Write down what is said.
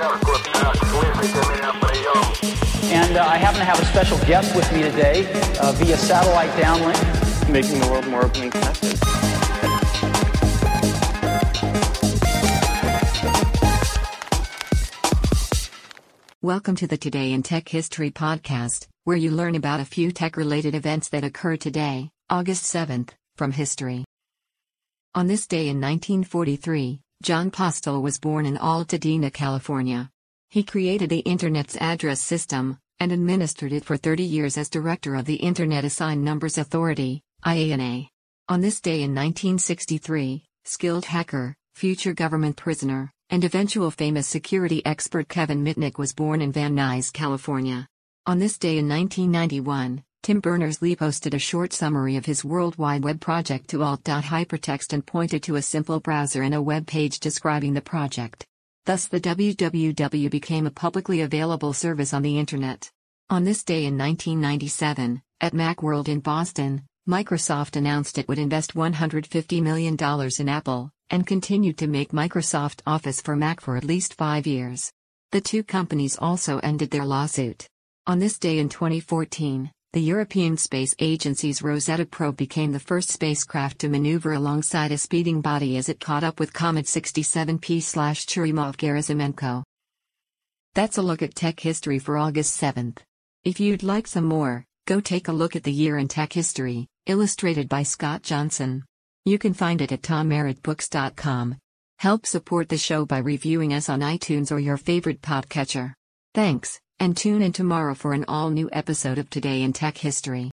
And uh, I happen to have a special guest with me today uh, via satellite downlink. Making the world more open and connected. Welcome to the Today in Tech History podcast, where you learn about a few tech related events that occur today, August 7th, from history. On this day in 1943, Jon Postel was born in Altadena, California. He created the Internet's address system and administered it for 30 years as director of the Internet Assigned Numbers Authority, IANA. On this day in 1963, skilled hacker, future government prisoner, and eventual famous security expert Kevin Mitnick was born in Van Nuys, California. On this day in 1991, Tim Berners-Lee posted a short summary of his World Wide Web project to alt.hypertext and pointed to a simple browser and a web page describing the project. Thus the WWW became a publicly available service on the Internet. On this day in 1997, at Macworld in Boston, Microsoft announced it would invest $150 million in Apple, and continued to make Microsoft Office for Mac for at least five years. The two companies also ended their lawsuit. On this day in 2014, the European Space Agency's Rosetta probe became the first spacecraft to maneuver alongside a speeding body as it caught up with Comet 67P/Churyumov-Gerasimenko. That's a look at tech history for August 7th. If you'd like some more, go take a look at the year in tech history, illustrated by Scott Johnson. You can find it at tommerrittbooks.com. Help support the show by reviewing us on iTunes or your favorite podcatcher. Thanks, and tune in tomorrow for an all new episode of Today in Tech History.